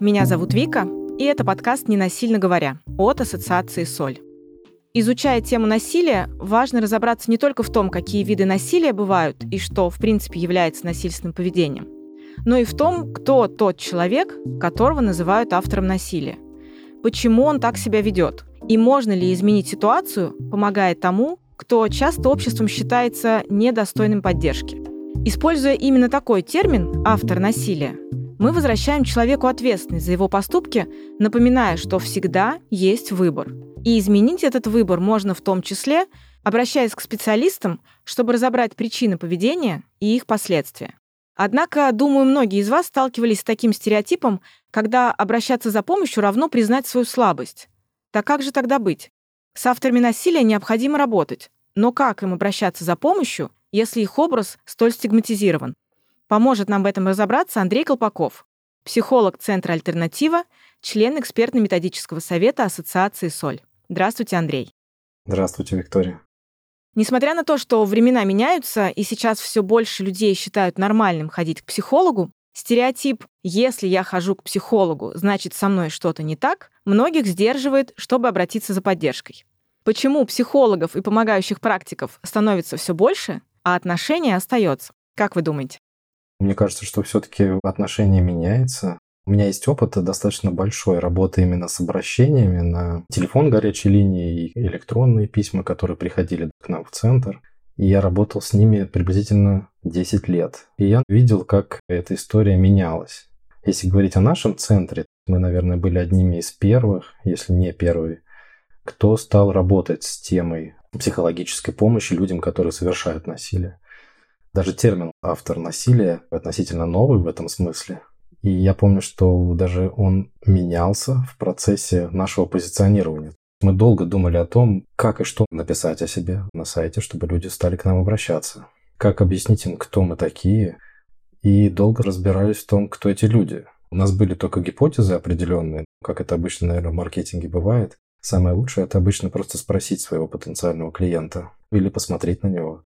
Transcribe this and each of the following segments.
Меня зовут Вика, и это подкаст «Ненасильно говоря» от Ассоциации «Соль». Изучая тему насилия, важно разобраться не только в том, какие виды насилия бывают и что, в принципе, является насильственным поведением, но и в том, кто тот человек, которого называют автором насилия. Почему он так себя ведет? И можно ли изменить ситуацию, помогая тому, кто часто обществом считается недостойным поддержки. Используя именно такой термин «автор насилия», мы возвращаем человеку ответственность за его поступки, напоминая, что всегда есть выбор. И изменить этот выбор можно в том числе, обращаясь к специалистам, чтобы разобрать причины поведения и их последствия. Однако, думаю, многие из вас сталкивались с таким стереотипом, когда обращаться за помощью равно признать свою слабость. Так как же тогда быть? С авторами насилия необходимо работать, но как им обращаться за помощью, если их образ столь стигматизирован? Поможет нам в этом разобраться Андрей Колпаков, психолог Центра «Альтернатива», член экспертно-методического совета Ассоциации «Соль». Здравствуйте, Андрей. Здравствуйте, Виктория. Несмотря на то, что времена меняются, и сейчас все больше людей считают нормальным ходить к психологу, стереотип «если я хожу к психологу, значит, со мной что-то не так» многих сдерживает, чтобы обратиться за поддержкой. Почему психологов и помогающих практиков становится все больше, а отношение остается? Как вы думаете? Мне кажется, что все-таки отношение меняется. У меня есть опыт достаточно большой работы именно с обращениями на телефон горячей линии и электронные письма, которые приходили к нам в центр. И я работал с ними приблизительно 10 лет. И я видел, как эта история менялась. Если говорить о нашем центре, мы, наверное, были одними из первых, если не первые, кто стал работать с темой психологической помощи людям, которые совершают насилие. Даже термин «автор насилия» относительно новый в этом смысле. И я помню, что даже он менялся в процессе нашего позиционирования. Мы долго думали о том, как и что написать о себе на сайте, чтобы люди стали к нам обращаться. Как объяснить им, кто мы такие. И долго разбирались в том, кто эти люди. У нас были только гипотезы определенные, как это обычно, наверное, в маркетинге бывает. Самое лучшее – это обычно просто спросить своего потенциального клиента или посмотреть на него.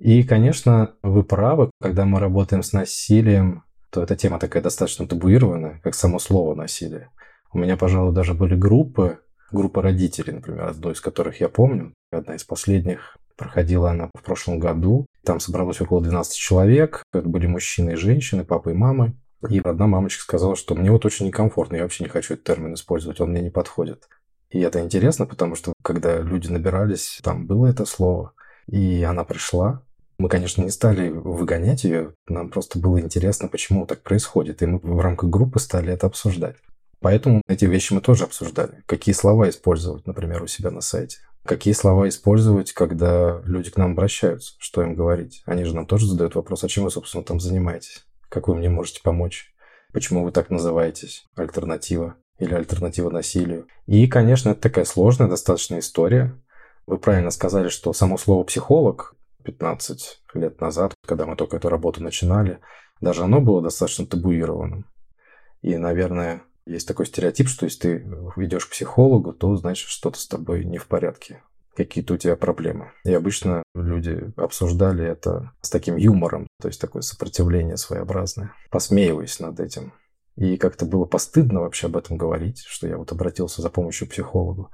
И, конечно, вы правы, когда мы работаем с насилием, то эта тема такая достаточно табуированная, как само слово насилие. У меня, пожалуй, даже были группы, группа родителей, например, одной из которых я помню. Одна из последних проходила она в прошлом году. Там собралось около 12 человек. Это были мужчины и женщины, папа и мама. И одна мамочка сказала, что мне вот очень некомфортно, я вообще не хочу этот термин использовать, он мне не подходит. И это интересно, потому что когда люди набирались, там было это слово, и она пришла. Мы, конечно, не стали выгонять ее, нам просто было интересно, почему так происходит, и мы в рамках группы стали это обсуждать. Поэтому эти вещи мы тоже обсуждали. Какие слова использовать, например, у себя на сайте. Какие слова использовать, когда люди к нам обращаются, что им говорить. Они же нам тоже задают вопрос, а чем вы, собственно, там занимаетесь? Как вы мне можете помочь? Почему вы так называетесь? Альтернатива или альтернатива насилию. И, конечно, это такая сложная достаточно история. Вы правильно сказали, что само слово «психолог» 15 лет назад, когда мы только эту работу начинали, даже оно было достаточно табуированным. И, наверное, есть такой стереотип, что если ты идешь к психологу, то значит что-то с тобой не в порядке, какие-то у тебя проблемы. И обычно люди обсуждали это с таким юмором, то есть такое сопротивление своеобразное, посмеиваясь над этим. И как-то было постыдно вообще об этом говорить, что я вот обратился за помощью к психологу.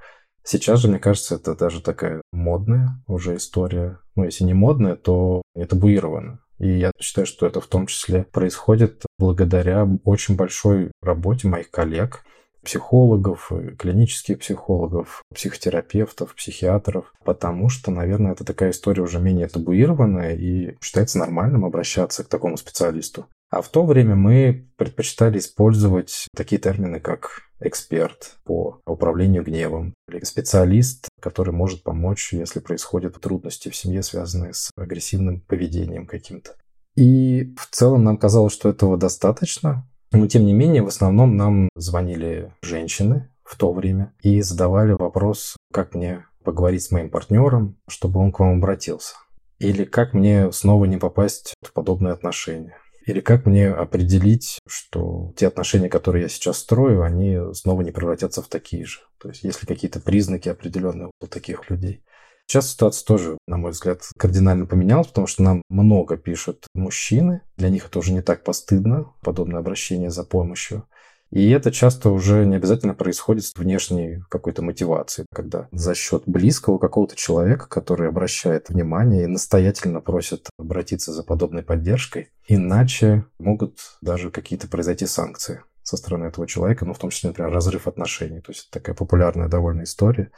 Сейчас же, мне кажется, это даже такая модная уже история. Ну, если не модная, то не табуирована. И я считаю, что это в том числе происходит благодаря очень большой работе моих коллег, психологов, клинических психологов, психотерапевтов, психиатров, потому что, наверное, это такая история уже менее табуированная и считается нормальным обращаться к такому специалисту. А в то время мы предпочитали использовать такие термины, как эксперт по управлению гневом или специалист, который может помочь, если происходят трудности в семье, связанные с агрессивным поведением каким-то. И в целом нам казалось, что этого достаточно, но тем не менее в основном нам звонили женщины в то время и задавали вопрос, как мне поговорить с моим партнером, чтобы он к вам обратился. Или как мне снова не попасть в подобные отношения. Или как мне определить, что те отношения, которые я сейчас строю, они снова не превратятся в такие же? То есть, есть ли какие-то признаки определенные у таких людей? Сейчас ситуация тоже, на мой взгляд, кардинально поменялась, потому что нам много пишут мужчины. Для них это уже не так постыдно, подобное обращение за помощью. И это часто уже не обязательно происходит с внешней какой-то мотивацией, когда за счет близкого какого-то человека, который обращает внимание и настоятельно просит обратиться за подобной поддержкой, иначе могут даже какие-то произойти санкции со стороны этого человека, ну, в том числе, например, разрыв отношений. То есть это такая популярная довольно история.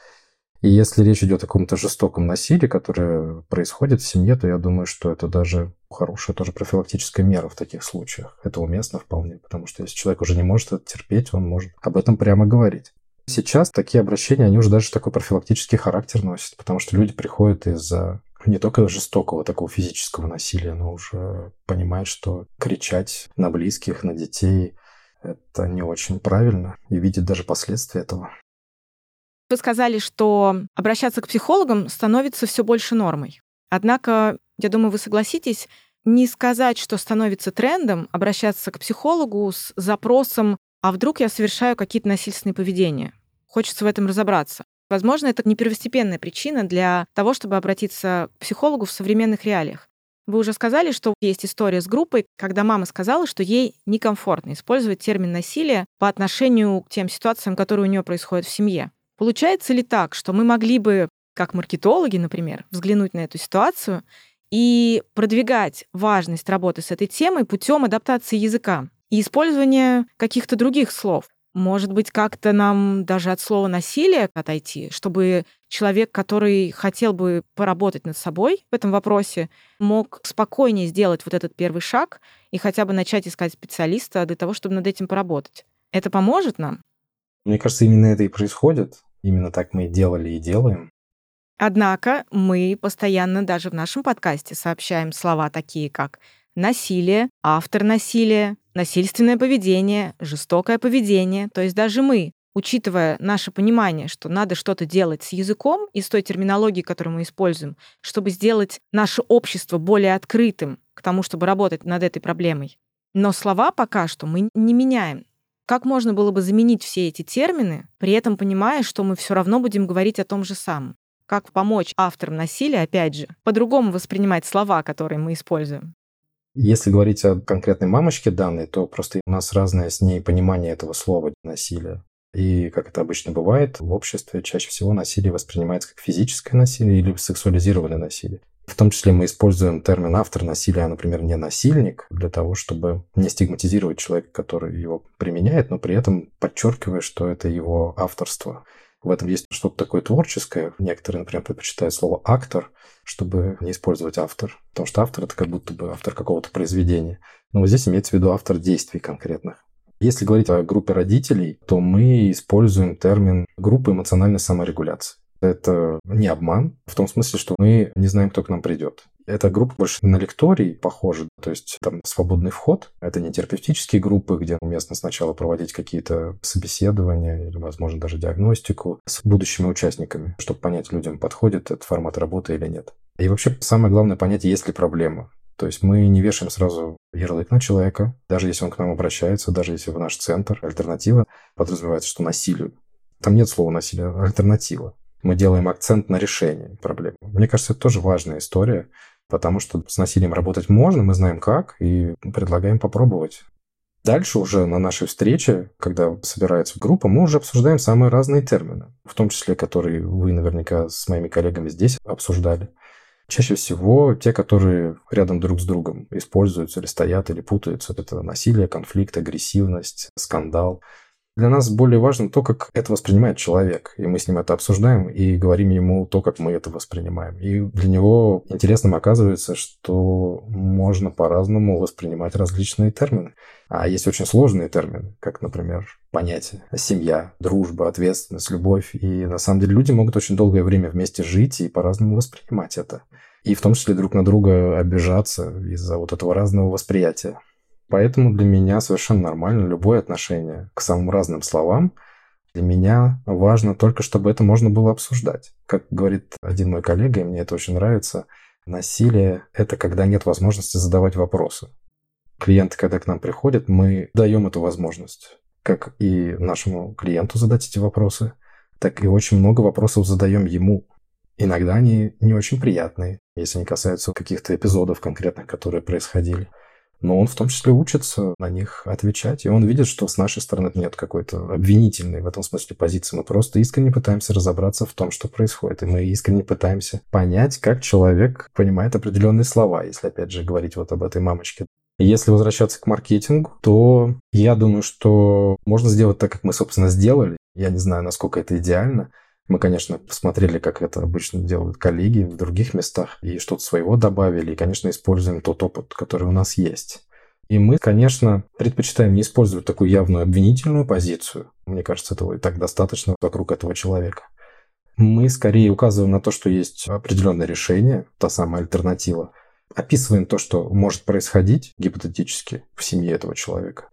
И если речь идет о каком-то жестоком насилии, которое происходит в семье, то я думаю, что это даже хорошая тоже профилактическая мера в таких случаях. Это уместно вполне, потому что если человек уже не может это терпеть, он может об этом прямо говорить. Сейчас такие обращения, они уже даже такой профилактический характер носят, потому что люди приходят из-за не только жестокого такого физического насилия, но уже понимают, что кричать на близких, на детей – это не очень правильно, и видят даже последствия этого. Вы сказали, что обращаться к психологам становится все больше нормой. Однако, я думаю, вы согласитесь, не сказать, что становится трендом обращаться к психологу с запросом «а вдруг я совершаю какие-то насильственные поведения?» Хочется в этом разобраться. Возможно, это не первостепенная причина для того, чтобы обратиться к психологу в современных реалиях. Вы уже сказали, что есть история с группой, когда мама сказала, что ей некомфортно использовать термин насилие по отношению к тем ситуациям, которые у нее происходят в семье. Получается ли так, что мы могли бы, как маркетологи, например, взглянуть на эту ситуацию и продвигать важность работы с этой темой путем адаптации языка и использования каких-то других слов? Может быть, как-то нам даже от слова насилие отойти, чтобы человек, который хотел бы поработать над собой в этом вопросе, мог спокойнее сделать вот этот первый шаг и хотя бы начать искать специалиста для того, чтобы над этим поработать. Это поможет нам? Мне кажется, именно это и происходит. Именно так мы и делали и делаем. Однако мы постоянно даже в нашем подкасте сообщаем слова такие, как насилие, автор насилия, насильственное поведение, жестокое поведение. То есть даже мы, учитывая наше понимание, что надо что-то делать с языком и с той терминологией, которую мы используем, чтобы сделать наше общество более открытым к тому, чтобы работать над этой проблемой. Но слова пока что мы не меняем. Как можно было бы заменить все эти термины, при этом понимая, что мы все равно будем говорить о том же самом? Как помочь авторам насилия, опять же, по-другому воспринимать слова, которые мы используем? Если говорить о конкретной мамочке данной, то просто у нас разное с ней понимание этого слова «насилие». И, как это обычно бывает, в обществе чаще всего насилие воспринимается как физическое насилие или сексуализированное насилие. В том числе мы используем термин автор насилия, например, не насильник, для того, чтобы не стигматизировать человека, который его применяет, но при этом подчеркивая, что это его авторство. В этом есть что-то такое творческое. Некоторые, например, предпочитают слово «актор», чтобы не использовать «автор», потому что автор – это как будто бы автор какого-то произведения. Но вот здесь имеется в виду автор действий конкретных. Если говорить о группе родителей, то мы используем термин группа эмоциональной саморегуляции. Это не обман, в том смысле, что мы не знаем, кто к нам придет. Эта группа больше на лекторий похожа, то есть там свободный вход. Это не терапевтические группы, где уместно сначала проводить какие-то собеседования или, возможно, даже диагностику с будущими участниками, чтобы понять, людям подходит этот формат работы или нет. И вообще самое главное понять, есть ли проблема. То есть мы не вешаем сразу ярлык на человека, даже если он к нам обращается, даже если в наш центр альтернатива подразумевается, что насилию. Там нет слова насилие, а альтернатива мы делаем акцент на решении проблемы. Мне кажется, это тоже важная история, потому что с насилием работать можно, мы знаем как, и предлагаем попробовать. Дальше уже на нашей встрече, когда собирается группа, мы уже обсуждаем самые разные термины, в том числе, которые вы наверняка с моими коллегами здесь обсуждали. Чаще всего те, которые рядом друг с другом используются или стоят, или путаются. Это насилие, конфликт, агрессивность, скандал. Для нас более важно то, как это воспринимает человек. И мы с ним это обсуждаем и говорим ему то, как мы это воспринимаем. И для него интересным оказывается, что можно по-разному воспринимать различные термины. А есть очень сложные термины, как, например, понятие семья, дружба, ответственность, любовь. И на самом деле люди могут очень долгое время вместе жить и по-разному воспринимать это. И в том числе друг на друга обижаться из-за вот этого разного восприятия. Поэтому для меня совершенно нормально любое отношение к самым разным словам. Для меня важно только, чтобы это можно было обсуждать. Как говорит один мой коллега, и мне это очень нравится, насилие – это когда нет возможности задавать вопросы. Клиенты, когда к нам приходят, мы даем эту возможность. Как и нашему клиенту задать эти вопросы, так и очень много вопросов задаем ему. Иногда они не очень приятные, если они касаются каких-то эпизодов конкретных, которые происходили. Но он в том числе учится на них отвечать, и он видит, что с нашей стороны нет какой-то обвинительной в этом смысле позиции. Мы просто искренне пытаемся разобраться в том, что происходит, и мы искренне пытаемся понять, как человек понимает определенные слова, если опять же говорить вот об этой мамочке. Если возвращаться к маркетингу, то я думаю, что можно сделать так, как мы, собственно, сделали. Я не знаю, насколько это идеально. Мы, конечно, посмотрели, как это обычно делают коллеги в других местах, и что-то своего добавили, и, конечно, используем тот опыт, который у нас есть. И мы, конечно, предпочитаем не использовать такую явную обвинительную позицию. Мне кажется, этого и так достаточно вокруг этого человека. Мы скорее указываем на то, что есть определенное решение, та самая альтернатива, описываем то, что может происходить гипотетически в семье этого человека.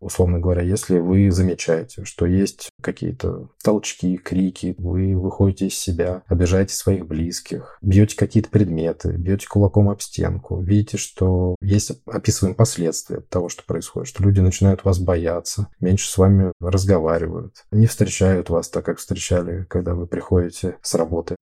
Условно говоря, если вы замечаете, что есть какие-то толчки, крики, вы выходите из себя, обижаете своих близких, бьете какие-то предметы, бьете кулаком об стенку, видите, что есть описываем последствия того, что происходит, что люди начинают вас бояться, меньше с вами разговаривают, не встречают вас так, как встречали, когда вы приходите с работы.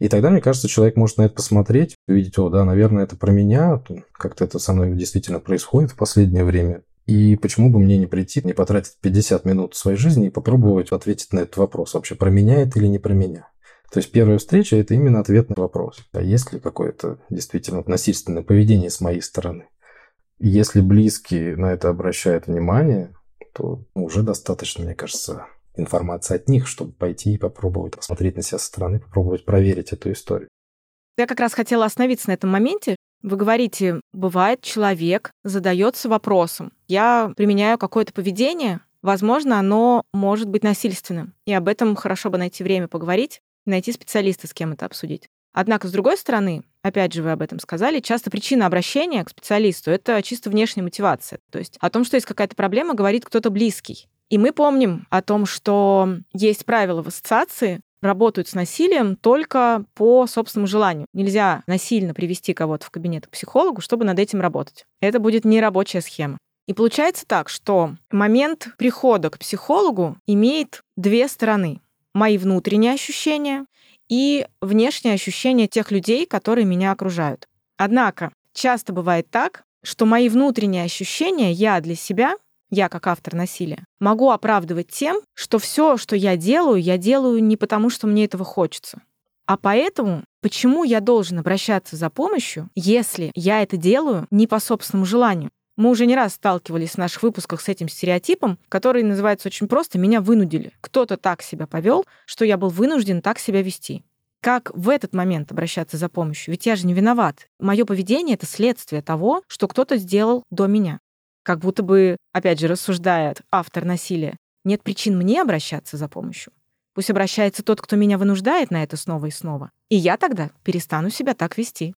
И тогда, мне кажется, человек может на это посмотреть, увидеть, о, да, наверное, это про меня, как-то это со мной действительно происходит в последнее время. И почему бы мне не прийти, не потратить 50 минут своей жизни и попробовать ответить на этот вопрос, вообще про меня это или не про меня. То есть первая встреча – это именно ответ на вопрос, а есть ли какое-то действительно насильственное поведение с моей стороны. Если близкие на это обращают внимание, то уже достаточно, мне кажется, информация от них, чтобы пойти и попробовать посмотреть на себя со стороны, попробовать проверить эту историю. Я как раз хотела остановиться на этом моменте. Вы говорите, бывает, человек задается вопросом. Я применяю какое-то поведение, возможно, оно может быть насильственным. И об этом хорошо бы найти время поговорить, найти специалиста, с кем это обсудить. Однако, с другой стороны, опять же, вы об этом сказали, часто причина обращения к специалисту — это чисто внешняя мотивация. То есть о том, что есть какая-то проблема, говорит кто-то близкий. И мы помним о том, что есть правила в ассоциации, работают с насилием только по собственному желанию. Нельзя насильно привести кого-то в кабинет к психологу, чтобы над этим работать. Это будет нерабочая схема. И получается так, что момент прихода к психологу имеет две стороны. Мои внутренние ощущения и внешние ощущения тех людей, которые меня окружают. Однако часто бывает так, что мои внутренние ощущения я для себя я как автор насилия, могу оправдывать тем, что все, что я делаю, я делаю не потому, что мне этого хочется. А поэтому, почему я должен обращаться за помощью, если я это делаю не по собственному желанию? Мы уже не раз сталкивались в наших выпусках с этим стереотипом, который называется очень просто «меня вынудили». Кто-то так себя повел, что я был вынужден так себя вести. Как в этот момент обращаться за помощью? Ведь я же не виноват. Мое поведение — это следствие того, что кто-то сделал до меня. Как будто бы, опять же, рассуждает автор насилия, нет причин мне обращаться за помощью. Пусть обращается тот, кто меня вынуждает на это снова и снова. И я тогда перестану себя так вести.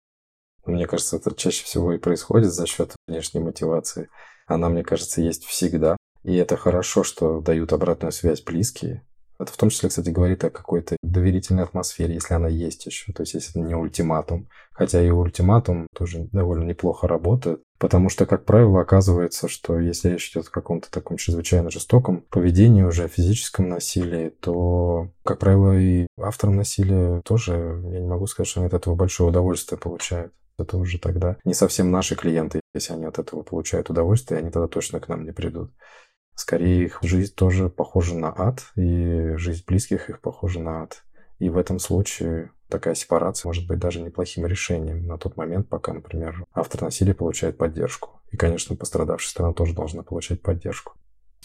Мне кажется, это чаще всего и происходит за счет внешней мотивации. Она, мне кажется, есть всегда. И это хорошо, что дают обратную связь близкие. Это в том числе, кстати, говорит о какой-то доверительной атмосфере, если она есть еще. То есть, если это не ультиматум. Хотя и ультиматум тоже довольно неплохо работает. Потому что, как правило, оказывается, что если речь идет о каком-то таком чрезвычайно жестоком поведении, уже о физическом насилии, то, как правило, и автор насилия тоже, я не могу сказать, что они от этого большое удовольствие получают. Это уже тогда не совсем наши клиенты. Если они от этого получают удовольствие, они тогда точно к нам не придут. Скорее, их жизнь тоже похожа на ад, и жизнь близких их похожа на ад. И в этом случае такая сепарация может быть даже неплохим решением на тот момент, пока, например, автор насилия получает поддержку. И, конечно, пострадавшая сторона тоже должна получать поддержку.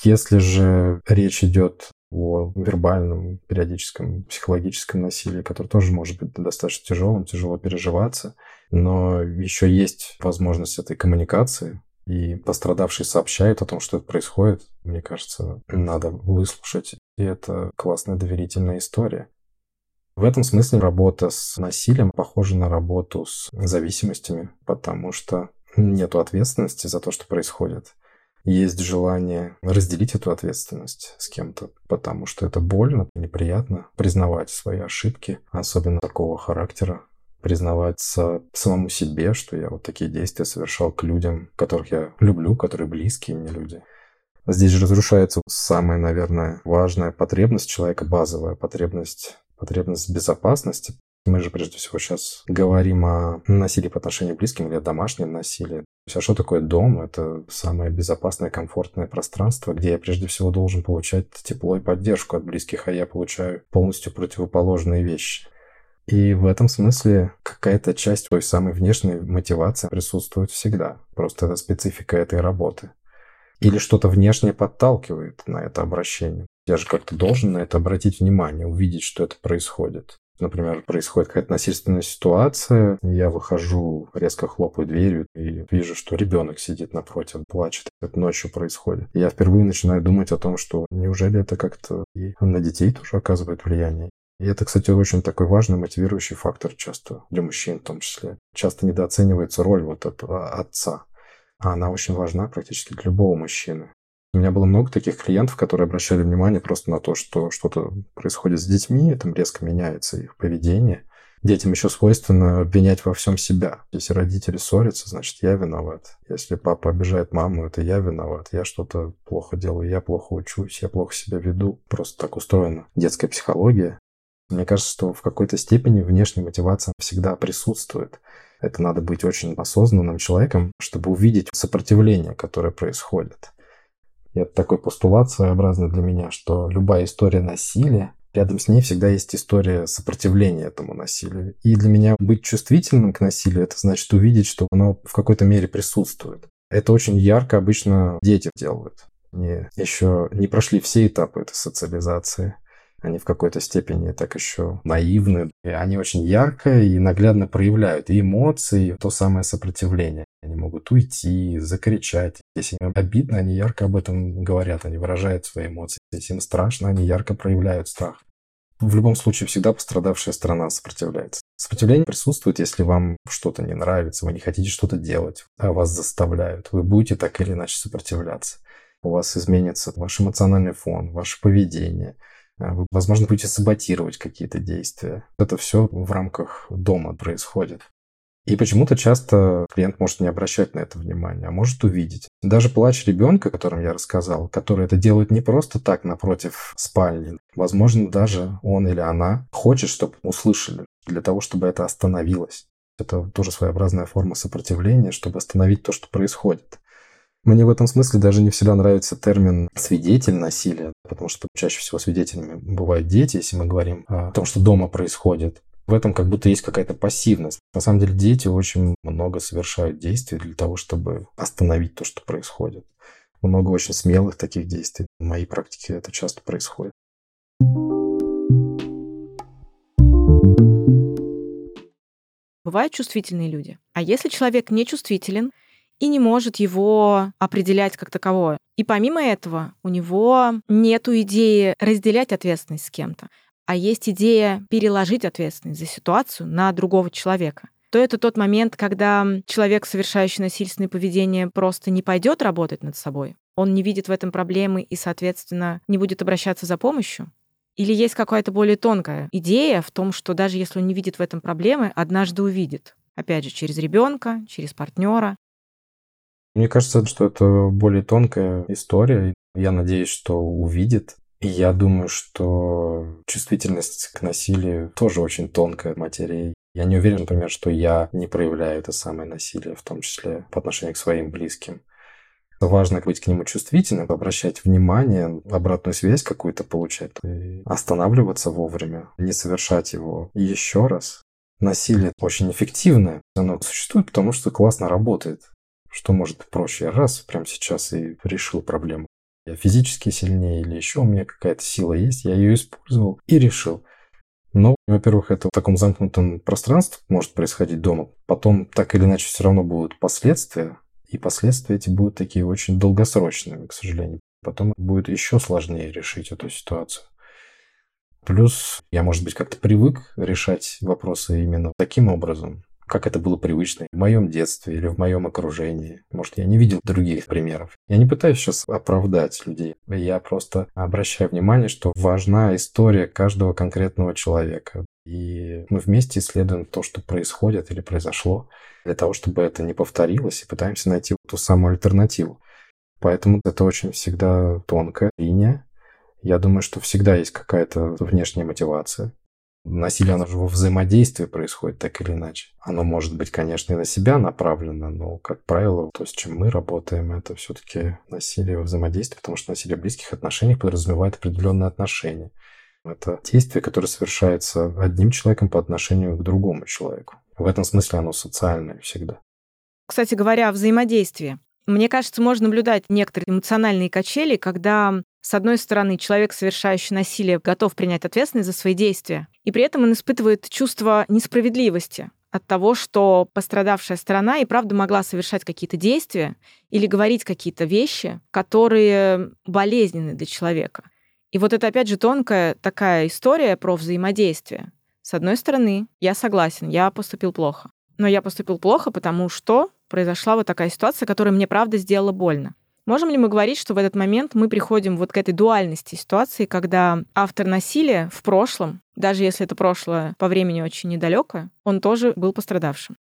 Если же речь идет о вербальном, периодическом, психологическом насилии, которое тоже может быть достаточно тяжелым, тяжело переживаться, но еще есть возможность этой коммуникации, и пострадавший сообщает о том, что это происходит, мне кажется, надо выслушать. И это классная доверительная история. В этом смысле работа с насилием похожа на работу с зависимостями, потому что нет ответственности за то, что происходит. Есть желание разделить эту ответственность с кем-то, потому что это больно, неприятно признавать свои ошибки, особенно такого характера, признаваться самому себе, что я вот такие действия совершал к людям, которых я люблю, которые близкие мне люди. Здесь же разрушается самая, наверное, важная потребность человека, базовая потребность, потребность безопасности. Мы же прежде всего сейчас говорим о насилии по отношению к близким или о домашнем насилии. То есть, а что такое дом? Это самое безопасное, комфортное пространство, где я прежде всего должен получать тепло и поддержку от близких, а я получаю полностью противоположные вещи. И в этом смысле какая-то часть той самой внешней мотивации присутствует всегда. Просто это специфика этой работы. Или что-то внешнее подталкивает на это обращение. Я же как-то должен на это обратить внимание, увидеть, что это происходит. Например, происходит какая-то насильственная ситуация, я выхожу, резко хлопаю дверью и вижу, что ребенок сидит напротив, плачет. Это ночью происходит. Я впервые начинаю думать о том, что неужели это как-то и на детей тоже оказывает влияние. И это, кстати, очень такой важный мотивирующий фактор часто, для мужчин в том числе. Часто недооценивается роль вот этого отца. А она очень важна практически для любого мужчины. У меня было много таких клиентов, которые обращали внимание просто на то, что что-то происходит с детьми, там резко меняется их поведение. Детям еще свойственно обвинять во всем себя. Если родители ссорятся, значит, я виноват. Если папа обижает маму, это я виноват. Я что-то плохо делаю, я плохо учусь, я плохо себя веду. Просто так устроена детская психология. Мне кажется, что в какой-то степени внешняя мотивация всегда присутствует. Это надо быть очень осознанным человеком, чтобы увидеть сопротивление, которое происходит. И это такой постулат своеобразный для меня, что любая история насилия, рядом с ней всегда есть история сопротивления этому насилию. И для меня быть чувствительным к насилию, это значит увидеть, что оно в какой-то мере присутствует. Это очень ярко обычно дети делают. Они еще не прошли все этапы этой социализации. Они в какой-то степени так еще наивны. И они очень ярко и наглядно проявляют и эмоции, и то самое сопротивление. Они могут уйти, закричать. Если им обидно, они ярко об этом говорят, они выражают свои эмоции. Если им страшно, они ярко проявляют страх. В любом случае, всегда пострадавшая сторона сопротивляется. Сопротивление присутствует, если вам что-то не нравится, вы не хотите что-то делать, а вас заставляют. Вы будете так или иначе сопротивляться. У вас изменится ваш эмоциональный фон, ваше поведение – возможно, будете саботировать какие-то действия. Это все в рамках дома происходит. И почему-то часто клиент может не обращать на это внимания, а может увидеть. Даже плач ребенка, о котором я рассказал, который это делает не просто так напротив спальни. Возможно, даже он или она хочет, чтобы услышали, для того, чтобы это остановилось. Это тоже своеобразная форма сопротивления, чтобы остановить то, что происходит. Мне в этом смысле даже не всегда нравится термин «свидетель насилия», потому что чаще всего свидетелями бывают дети, если мы говорим о том, что дома происходит. В этом как будто есть какая-то пассивность. На самом деле дети очень много совершают действий для того, чтобы остановить то, что происходит. Много очень смелых таких действий. В моей практике это часто происходит. Бывают чувствительные люди. А если человек не чувствителен, и не может его определять как таковое. И помимо этого у него нет идеи разделять ответственность с кем-то, а есть идея переложить ответственность за ситуацию на другого человека то это тот момент, когда человек, совершающий насильственное поведение, просто не пойдет работать над собой. Он не видит в этом проблемы и, соответственно, не будет обращаться за помощью. Или есть какая-то более тонкая идея в том, что даже если он не видит в этом проблемы, однажды увидит. Опять же, через ребенка, через партнера. Мне кажется, что это более тонкая история. Я надеюсь, что увидит. И я думаю, что чувствительность к насилию тоже очень тонкая материя. Я не уверен, например, что я не проявляю это самое насилие, в том числе по отношению к своим близким. Важно быть к нему чувствительным, обращать внимание, обратную связь какую-то получать, и останавливаться вовремя, не совершать его еще раз. Насилие очень эффективное. Оно существует, потому что классно работает. Что может проще? Я раз, прямо сейчас и решил проблему. Я физически сильнее или еще у меня какая-то сила есть, я ее использовал и решил. Но, во-первых, это в таком замкнутом пространстве может происходить дома. Потом так или иначе все равно будут последствия. И последствия эти будут такие очень долгосрочными, к сожалению. Потом будет еще сложнее решить эту ситуацию. Плюс я, может быть, как-то привык решать вопросы именно таким образом как это было привычно в моем детстве или в моем окружении. Может, я не видел других примеров. Я не пытаюсь сейчас оправдать людей. Я просто обращаю внимание, что важна история каждого конкретного человека. И мы вместе исследуем то, что происходит или произошло, для того, чтобы это не повторилось, и пытаемся найти ту самую альтернативу. Поэтому это очень всегда тонкая линия. Я думаю, что всегда есть какая-то внешняя мотивация. Насилие, оно же во взаимодействии происходит так или иначе. Оно может быть, конечно, и на себя направлено, но, как правило, то, с чем мы работаем, это все-таки насилие во взаимодействии, потому что насилие в близких отношениях подразумевает определенные отношения. Это действие, которое совершается одним человеком по отношению к другому человеку. В этом смысле оно социальное всегда. Кстати говоря, о взаимодействии. Мне кажется, можно наблюдать некоторые эмоциональные качели, когда с одной стороны, человек, совершающий насилие, готов принять ответственность за свои действия, и при этом он испытывает чувство несправедливости от того, что пострадавшая сторона и правда могла совершать какие-то действия или говорить какие-то вещи, которые болезненны для человека. И вот это, опять же, тонкая такая история про взаимодействие. С одной стороны, я согласен, я поступил плохо. Но я поступил плохо, потому что произошла вот такая ситуация, которая мне, правда, сделала больно. Можем ли мы говорить, что в этот момент мы приходим вот к этой дуальности ситуации, когда автор насилия в прошлом, даже если это прошлое по времени очень недалекое, он тоже был пострадавшим?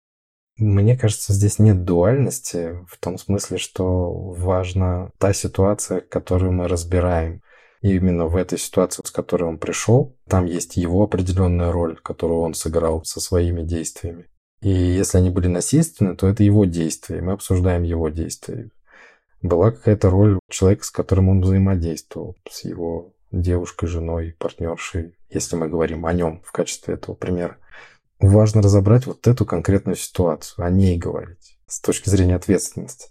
Мне кажется, здесь нет дуальности в том смысле, что важна та ситуация, которую мы разбираем. И именно в этой ситуации, с которой он пришел, там есть его определенная роль, которую он сыграл со своими действиями. И если они были насильственны, то это его действия, и мы обсуждаем его действия была какая-то роль человека, с которым он взаимодействовал, с его девушкой, женой, партнершей, если мы говорим о нем в качестве этого примера. Важно разобрать вот эту конкретную ситуацию, о ней говорить с точки зрения ответственности.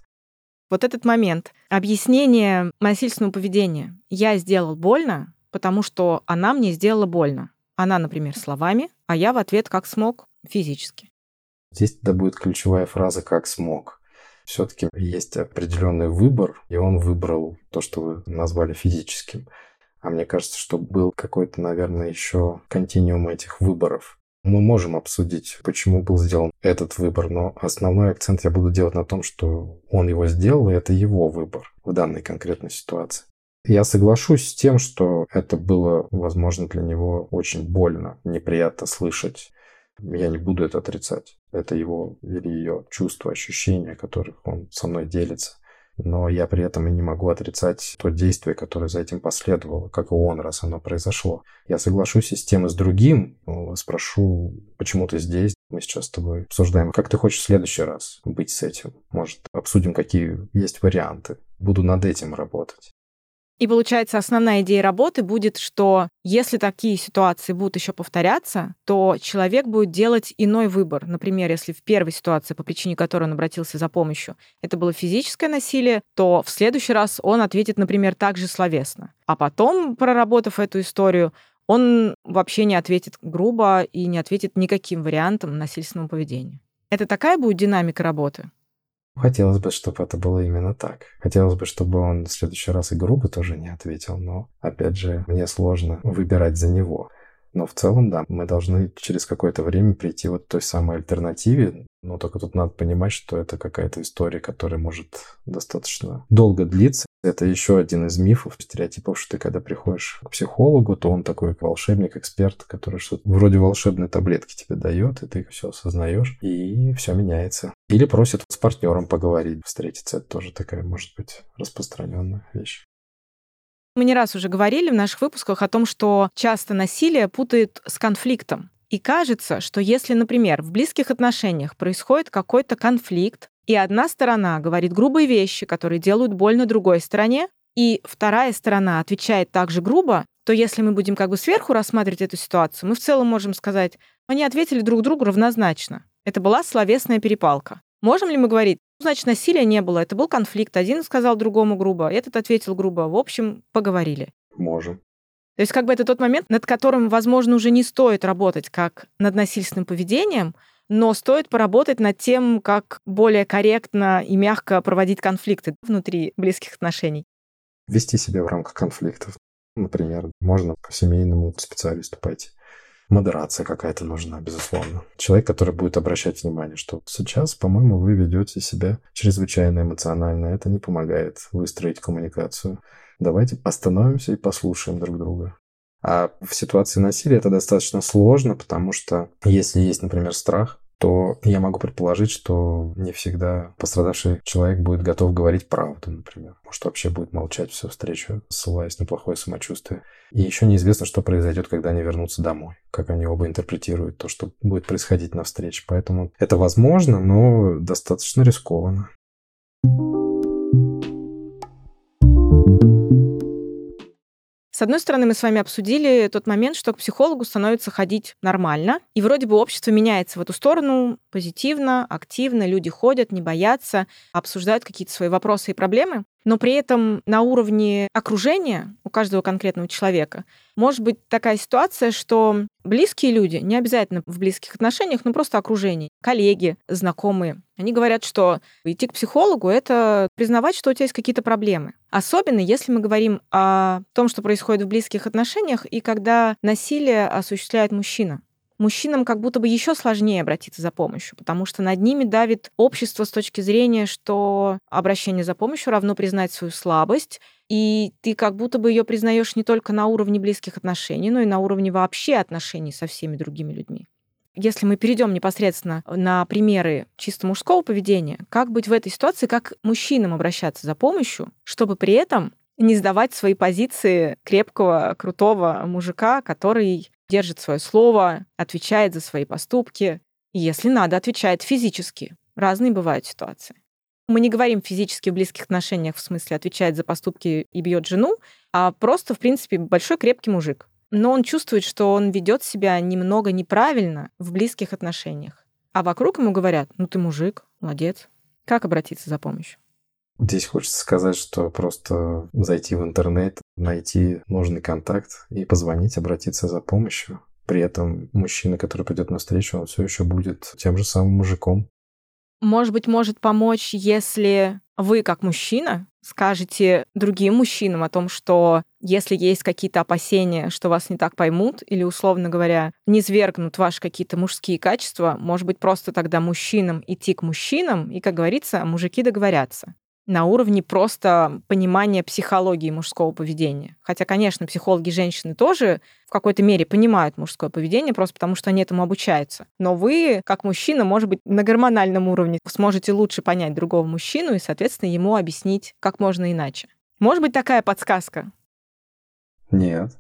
Вот этот момент объяснение насильственного поведения. Я сделал больно, потому что она мне сделала больно. Она, например, словами, а я в ответ как смог физически. Здесь тогда будет ключевая фраза «как смог» все-таки есть определенный выбор, и он выбрал то, что вы назвали физическим. А мне кажется, что был какой-то, наверное, еще континуум этих выборов. Мы можем обсудить, почему был сделан этот выбор, но основной акцент я буду делать на том, что он его сделал, и это его выбор в данной конкретной ситуации. Я соглашусь с тем, что это было, возможно, для него очень больно, неприятно слышать я не буду это отрицать. Это его или ее чувства, ощущения, которых он со мной делится. Но я при этом и не могу отрицать то действие, которое за этим последовало, как и он, раз оно произошло. Я соглашусь и с тем, и с другим. Спрошу, почему ты здесь? Мы сейчас с тобой обсуждаем, как ты хочешь в следующий раз быть с этим. Может, обсудим, какие есть варианты. Буду над этим работать. И получается, основная идея работы будет, что если такие ситуации будут еще повторяться, то человек будет делать иной выбор. Например, если в первой ситуации, по причине которой он обратился за помощью, это было физическое насилие, то в следующий раз он ответит, например, также словесно. А потом, проработав эту историю, он вообще не ответит грубо и не ответит никаким вариантом насильственного поведения. Это такая будет динамика работы? Хотелось бы, чтобы это было именно так. Хотелось бы, чтобы он в следующий раз и грубо тоже не ответил, но, опять же, мне сложно выбирать за него. Но в целом, да, мы должны через какое-то время прийти вот к той самой альтернативе. Но только тут надо понимать, что это какая-то история, которая может достаточно долго длиться. Это еще один из мифов, стереотипов, что ты когда приходишь к психологу, то он такой волшебник, эксперт, который что-то вроде волшебной таблетки тебе дает, и ты все осознаешь, и все меняется. Или просит с партнером поговорить, встретиться. Это тоже такая, может быть, распространенная вещь. Мы не раз уже говорили в наших выпусках о том, что часто насилие путают с конфликтом. И кажется, что если, например, в близких отношениях происходит какой-то конфликт, и одна сторона говорит грубые вещи, которые делают больно другой стороне, и вторая сторона отвечает также грубо, то если мы будем как бы сверху рассматривать эту ситуацию, мы в целом можем сказать, они ответили друг другу равнозначно. Это была словесная перепалка. Можем ли мы говорить, значит, насилия не было, это был конфликт, один сказал другому грубо, этот ответил грубо, в общем, поговорили? Можем. То есть как бы это тот момент, над которым, возможно, уже не стоит работать как над насильственным поведением, но стоит поработать над тем, как более корректно и мягко проводить конфликты внутри близких отношений. Вести себя в рамках конфликтов. Например, можно к семейному специалисту пойти модерация какая-то нужна, безусловно. Человек, который будет обращать внимание, что сейчас, по-моему, вы ведете себя чрезвычайно эмоционально. Это не помогает выстроить коммуникацию. Давайте остановимся и послушаем друг друга. А в ситуации насилия это достаточно сложно, потому что если есть, например, страх, то я могу предположить, что не всегда пострадавший человек будет готов говорить правду, например. Может, вообще будет молчать всю встречу, ссылаясь на плохое самочувствие. И еще неизвестно, что произойдет, когда они вернутся домой, как они оба интерпретируют то, что будет происходить на встрече. Поэтому это возможно, но достаточно рискованно. С одной стороны, мы с вами обсудили тот момент, что к психологу становится ходить нормально, и вроде бы общество меняется в эту сторону позитивно, активно, люди ходят, не боятся, обсуждают какие-то свои вопросы и проблемы но при этом на уровне окружения у каждого конкретного человека может быть такая ситуация, что близкие люди, не обязательно в близких отношениях, но просто окружение, коллеги, знакомые, они говорят, что идти к психологу — это признавать, что у тебя есть какие-то проблемы. Особенно если мы говорим о том, что происходит в близких отношениях, и когда насилие осуществляет мужчина мужчинам как будто бы еще сложнее обратиться за помощью, потому что над ними давит общество с точки зрения, что обращение за помощью равно признать свою слабость, и ты как будто бы ее признаешь не только на уровне близких отношений, но и на уровне вообще отношений со всеми другими людьми. Если мы перейдем непосредственно на примеры чисто мужского поведения, как быть в этой ситуации, как мужчинам обращаться за помощью, чтобы при этом не сдавать свои позиции крепкого, крутого мужика, который держит свое слово, отвечает за свои поступки. Если надо, отвечает физически. Разные бывают ситуации. Мы не говорим физически в близких отношениях, в смысле отвечает за поступки и бьет жену, а просто, в принципе, большой крепкий мужик. Но он чувствует, что он ведет себя немного неправильно в близких отношениях. А вокруг ему говорят, ну ты мужик, молодец. Как обратиться за помощью? Здесь хочется сказать, что просто зайти в интернет, найти нужный контакт и позвонить, обратиться за помощью. При этом мужчина, который придет на встречу, он все еще будет тем же самым мужиком. Может быть, может помочь, если вы, как мужчина, скажете другим мужчинам о том, что если есть какие-то опасения, что вас не так поймут, или, условно говоря, не свергнут ваши какие-то мужские качества, может быть, просто тогда мужчинам идти к мужчинам, и, как говорится, мужики договорятся на уровне просто понимания психологии мужского поведения. Хотя, конечно, психологи женщины тоже в какой-то мере понимают мужское поведение, просто потому что они этому обучаются. Но вы, как мужчина, может быть, на гормональном уровне сможете лучше понять другого мужчину и, соответственно, ему объяснить как можно иначе. Может быть, такая подсказка? Нет.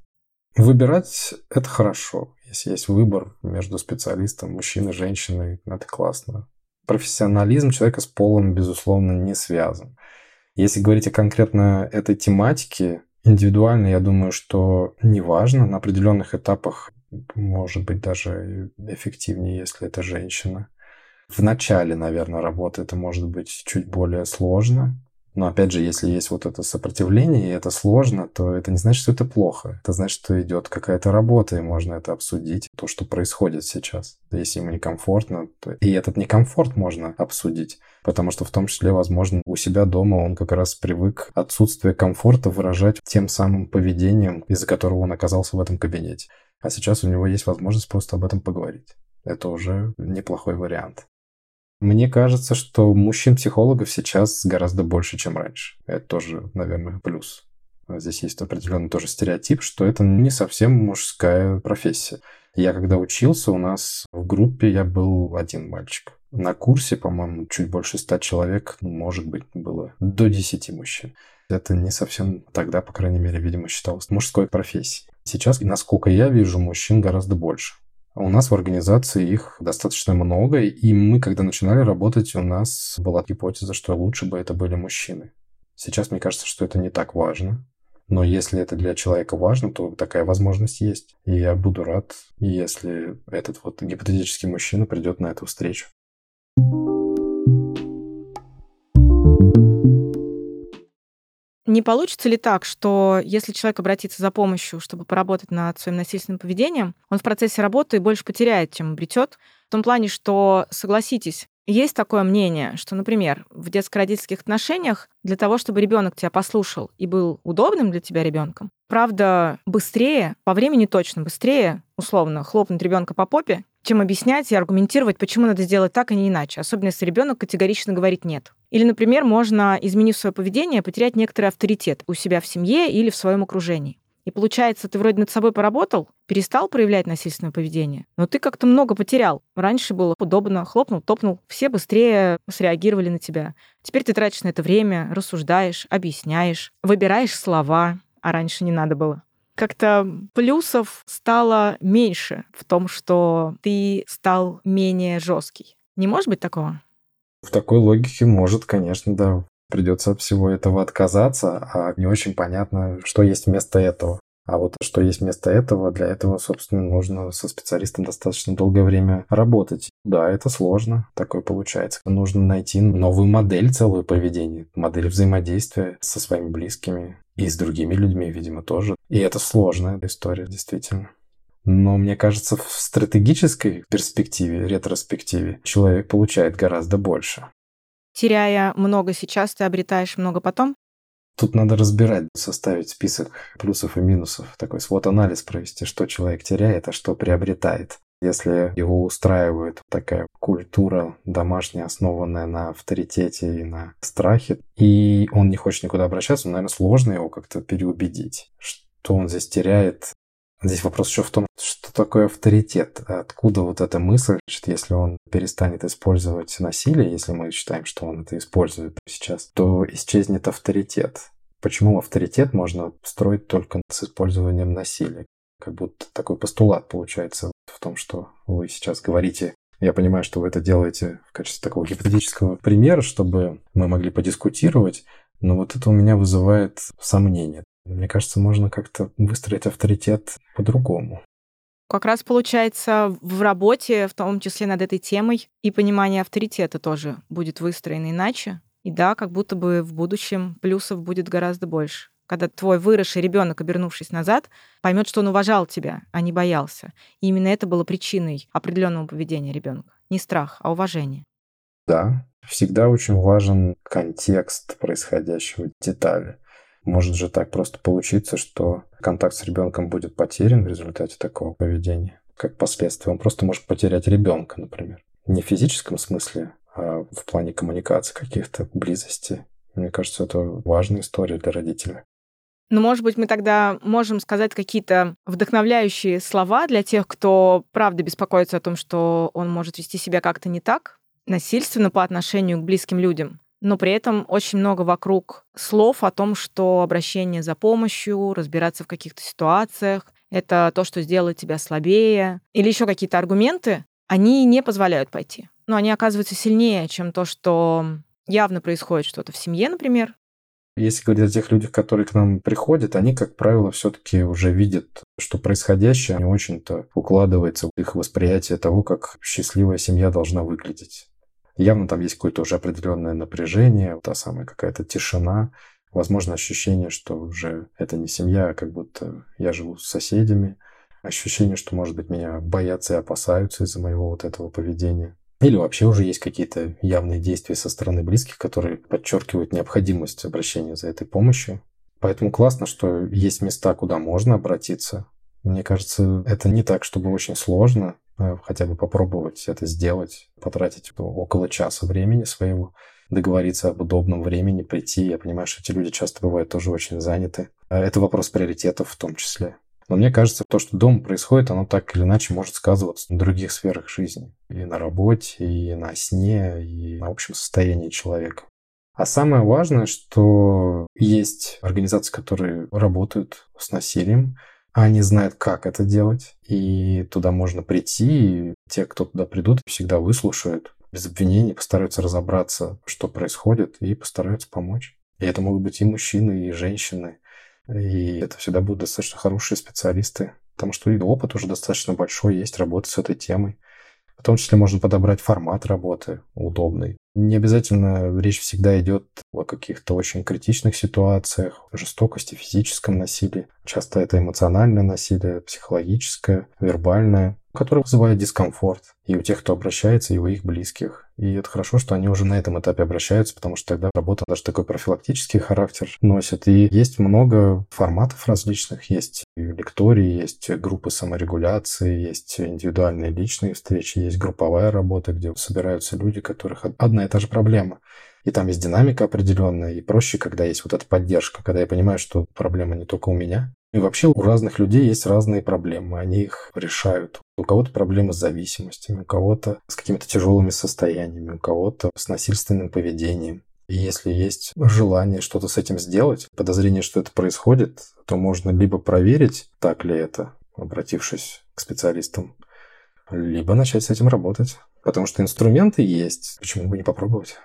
Выбирать — это хорошо. Если есть выбор между специалистом, мужчиной, женщиной, это классно профессионализм человека с полом, безусловно, не связан. Если говорить о конкретно этой тематике, индивидуально, я думаю, что неважно, на определенных этапах может быть даже эффективнее, если это женщина. В начале, наверное, работы это может быть чуть более сложно, но опять же, если есть вот это сопротивление, и это сложно, то это не значит, что это плохо. Это значит, что идет какая-то работа, и можно это обсудить, то, что происходит сейчас. Если ему некомфортно, то и этот некомфорт можно обсудить. Потому что в том числе, возможно, у себя дома он как раз привык отсутствие комфорта выражать тем самым поведением, из-за которого он оказался в этом кабинете. А сейчас у него есть возможность просто об этом поговорить. Это уже неплохой вариант. Мне кажется, что мужчин-психологов сейчас гораздо больше, чем раньше. Это тоже, наверное, плюс. Здесь есть определенный тоже стереотип, что это не совсем мужская профессия. Я когда учился, у нас в группе я был один мальчик. На курсе, по-моему, чуть больше ста человек, может быть, было до десяти мужчин. Это не совсем тогда, по крайней мере, видимо, считалось мужской профессией. Сейчас, насколько я вижу, мужчин гораздо больше. У нас в организации их достаточно много, и мы, когда начинали работать, у нас была гипотеза, что лучше бы это были мужчины. Сейчас мне кажется, что это не так важно. Но если это для человека важно, то такая возможность есть. И я буду рад, если этот вот гипотетический мужчина придет на эту встречу. Не получится ли так, что если человек обратится за помощью, чтобы поработать над своим насильственным поведением, он в процессе работы больше потеряет, чем обретет? В том плане, что, согласитесь, есть такое мнение, что, например, в детско-родительских отношениях для того, чтобы ребенок тебя послушал и был удобным для тебя ребенком, правда, быстрее, по времени точно быстрее, условно, хлопнуть ребенка по попе, чем объяснять и аргументировать, почему надо сделать так, а не иначе, особенно если ребенок категорично говорит нет. Или, например, можно, изменив свое поведение, потерять некоторый авторитет у себя в семье или в своем окружении. И получается, ты вроде над собой поработал, перестал проявлять насильственное поведение, но ты как-то много потерял. Раньше было удобно, хлопнул, топнул, все быстрее среагировали на тебя. Теперь ты тратишь на это время, рассуждаешь, объясняешь, выбираешь слова, а раньше не надо было. Как-то плюсов стало меньше в том, что ты стал менее жесткий. Не может быть такого? В такой логике может, конечно, да. Придется от всего этого отказаться, а не очень понятно, что есть вместо этого. А вот что есть вместо этого, для этого, собственно, нужно со специалистом достаточно долгое время работать. Да, это сложно, такое получается. Нужно найти новую модель целую поведения, модель взаимодействия со своими близкими и с другими людьми, видимо, тоже. И это сложная история, действительно. Но мне кажется, в стратегической перспективе, ретроспективе, человек получает гораздо больше. Теряя много сейчас, ты обретаешь много потом? Тут надо разбирать, составить список плюсов и минусов, такой свод-анализ провести, что человек теряет, а что приобретает. Если его устраивает такая культура домашняя, основанная на авторитете и на страхе, и он не хочет никуда обращаться, наверное, сложно его как-то переубедить. Что он здесь теряет, Здесь вопрос еще в том, что такое авторитет. Откуда вот эта мысль, что если он перестанет использовать насилие, если мы считаем, что он это использует сейчас, то исчезнет авторитет. Почему авторитет можно строить только с использованием насилия? Как будто такой постулат получается в том, что вы сейчас говорите. Я понимаю, что вы это делаете в качестве такого гипотетического примера, чтобы мы могли подискутировать, но вот это у меня вызывает сомнение. Мне кажется, можно как-то выстроить авторитет по-другому. Как раз получается в работе, в том числе над этой темой, и понимание авторитета тоже будет выстроено иначе. И да, как будто бы в будущем плюсов будет гораздо больше. Когда твой выросший ребенок, обернувшись назад, поймет, что он уважал тебя, а не боялся. И именно это было причиной определенного поведения ребенка. Не страх, а уважение. Да, всегда очень важен контекст происходящего, детали. Может же так просто получиться, что контакт с ребенком будет потерян в результате такого поведения. Как последствие, он просто может потерять ребенка, например. Не в физическом смысле, а в плане коммуникации каких-то, близости. Мне кажется, это важная история для родителей. Ну, может быть, мы тогда можем сказать какие-то вдохновляющие слова для тех, кто правда беспокоится о том, что он может вести себя как-то не так, насильственно по отношению к близким людям но при этом очень много вокруг слов о том, что обращение за помощью, разбираться в каких-то ситуациях, это то, что сделает тебя слабее, или еще какие-то аргументы, они не позволяют пойти. Но они оказываются сильнее, чем то, что явно происходит что-то в семье, например. Если говорить о тех людях, которые к нам приходят, они, как правило, все-таки уже видят, что происходящее не очень-то укладывается в их восприятие того, как счастливая семья должна выглядеть. Явно там есть какое-то уже определенное напряжение, та самая какая-то тишина, возможно, ощущение, что уже это не семья, а как будто я живу с соседями, ощущение, что, может быть, меня боятся и опасаются из-за моего вот этого поведения. Или вообще уже есть какие-то явные действия со стороны близких, которые подчеркивают необходимость обращения за этой помощью. Поэтому классно, что есть места, куда можно обратиться. Мне кажется, это не так, чтобы очень сложно. Э, хотя бы попробовать это сделать, потратить около часа времени своего, договориться об удобном времени, прийти. Я понимаю, что эти люди часто бывают тоже очень заняты. Э, это вопрос приоритетов в том числе. Но мне кажется, то, что дома происходит, оно так или иначе может сказываться на других сферах жизни. И на работе, и на сне, и на общем состоянии человека. А самое важное, что есть организации, которые работают с насилием, они знают, как это делать, и туда можно прийти, и те, кто туда придут, всегда выслушают без обвинений, постараются разобраться, что происходит, и постараются помочь. И это могут быть и мужчины, и женщины, и это всегда будут достаточно хорошие специалисты, потому что и опыт уже достаточно большой есть работы с этой темой. В том числе можно подобрать формат работы удобный. Не обязательно речь всегда идет о каких-то очень критичных ситуациях, жестокости, физическом насилии. Часто это эмоциональное насилие, психологическое, вербальное, которое вызывает дискомфорт и у тех, кто обращается, и у их близких. И это хорошо, что они уже на этом этапе обращаются, потому что тогда работа даже такой профилактический характер носит. И есть много форматов различных. Есть лектории, есть группы саморегуляции, есть индивидуальные личные встречи, есть групповая работа, где собираются люди, у которых одна и та же проблема. И там есть динамика определенная, и проще, когда есть вот эта поддержка, когда я понимаю, что проблема не только у меня, И вообще у разных людей есть разные проблемы, они их решают. У кого-то проблемы с зависимостями, у кого-то с какими-то тяжелыми состояниями, у кого-то с насильственным поведением. И если есть желание что-то с этим сделать, подозрение, что это происходит, то можно либо проверить, так ли это, обратившись к специалистам, либо начать с этим работать. Потому что инструменты есть, почему бы не попробовать?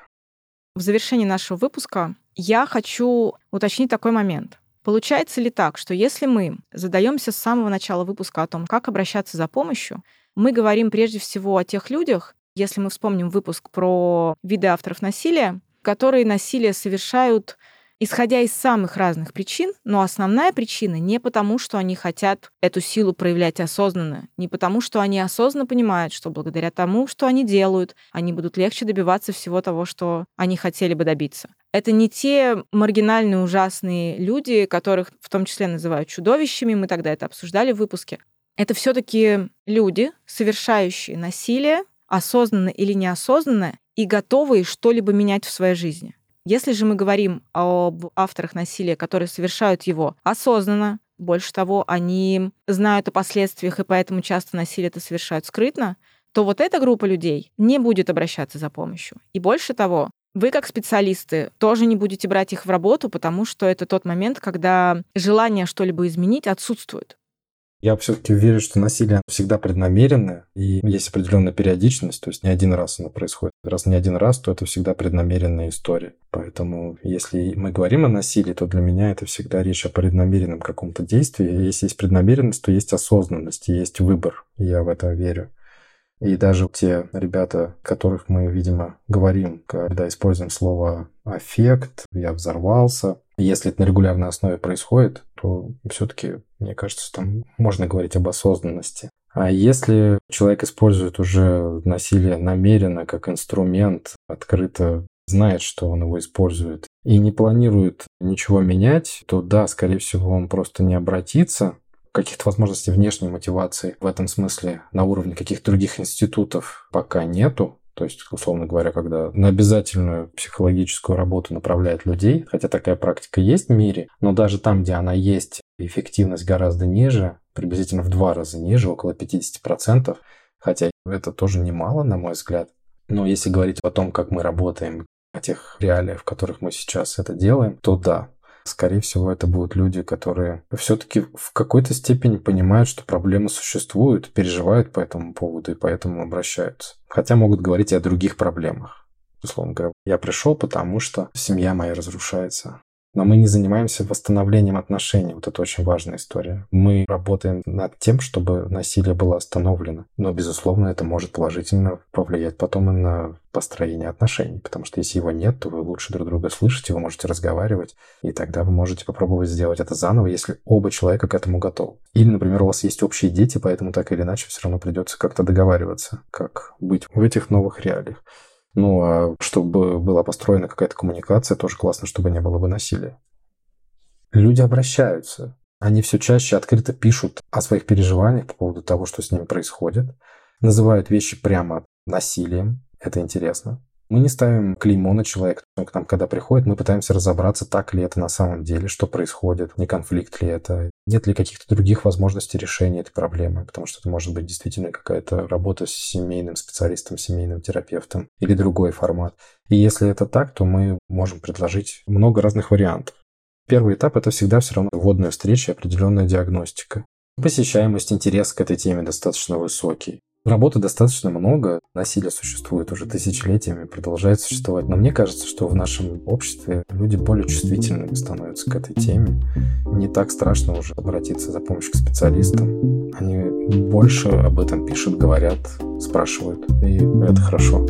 В завершении нашего выпуска я хочу уточнить такой момент. Получается ли так, что если мы задаемся с самого начала выпуска о том, как обращаться за помощью, мы говорим прежде всего о тех людях, если мы вспомним выпуск про виды авторов насилия, которые насилие совершают исходя из самых разных причин, но основная причина не потому, что они хотят эту силу проявлять осознанно, не потому, что они осознанно понимают, что благодаря тому, что они делают, они будут легче добиваться всего того, что они хотели бы добиться. Это не те маргинальные, ужасные люди, которых в том числе называют чудовищами, мы тогда это обсуждали в выпуске. Это все таки люди, совершающие насилие, осознанно или неосознанно, и готовые что-либо менять в своей жизни. Если же мы говорим об авторах насилия, которые совершают его осознанно, больше того, они знают о последствиях и поэтому часто насилие это совершают скрытно, то вот эта группа людей не будет обращаться за помощью. И больше того, вы как специалисты тоже не будете брать их в работу, потому что это тот момент, когда желание что-либо изменить отсутствует. Я все-таки верю, что насилие всегда преднамеренное, и есть определенная периодичность, то есть не один раз оно происходит. Раз не один раз, то это всегда преднамеренная история. Поэтому если мы говорим о насилии, то для меня это всегда речь о преднамеренном каком-то действии. Если есть преднамеренность, то есть осознанность, есть выбор. Я в это верю. И даже те ребята, которых мы, видимо, говорим, когда используем слово «аффект», «я взорвался», если это на регулярной основе происходит, то все-таки, мне кажется, там можно говорить об осознанности. А если человек использует уже насилие намеренно как инструмент, открыто знает, что он его использует, и не планирует ничего менять, то да, скорее всего, он просто не обратится. Каких-то возможностей внешней мотивации в этом смысле на уровне каких-то других институтов пока нету. То есть, условно говоря, когда на обязательную психологическую работу направляют людей, хотя такая практика есть в мире, но даже там, где она есть, эффективность гораздо ниже, приблизительно в два раза ниже, около 50%, хотя это тоже немало, на мой взгляд. Но если говорить о том, как мы работаем, о тех реалиях, в которых мы сейчас это делаем, то да, Скорее всего, это будут люди, которые все-таки в какой-то степени понимают, что проблемы существуют, переживают по этому поводу и поэтому обращаются. Хотя могут говорить и о других проблемах. Условно говоря, я пришел, потому что семья моя разрушается. Но мы не занимаемся восстановлением отношений. Вот это очень важная история. Мы работаем над тем, чтобы насилие было остановлено. Но, безусловно, это может положительно повлиять потом и на построение отношений. Потому что если его нет, то вы лучше друг друга слышите, вы можете разговаривать. И тогда вы можете попробовать сделать это заново, если оба человека к этому готовы. Или, например, у вас есть общие дети, поэтому так или иначе все равно придется как-то договариваться, как быть в этих новых реалиях. Ну, а чтобы была построена какая-то коммуникация, тоже классно, чтобы не было бы насилия. Люди обращаются. Они все чаще открыто пишут о своих переживаниях по поводу того, что с ними происходит. Называют вещи прямо насилием. Это интересно. Мы не ставим клеймо на человека. К нам, когда приходит, мы пытаемся разобраться, так ли это на самом деле, что происходит, не конфликт ли это, нет ли каких-то других возможностей решения этой проблемы, потому что это может быть действительно какая-то работа с семейным специалистом, семейным терапевтом или другой формат. И если это так, то мы можем предложить много разных вариантов. Первый этап – это всегда все равно вводная встреча, определенная диагностика. Посещаемость, интерес к этой теме достаточно высокий. Работы достаточно много, насилие существует уже тысячелетиями, продолжает существовать. Но мне кажется, что в нашем обществе люди более чувствительными становятся к этой теме. Не так страшно уже обратиться за помощью к специалистам. Они больше об этом пишут, говорят, спрашивают, и это хорошо.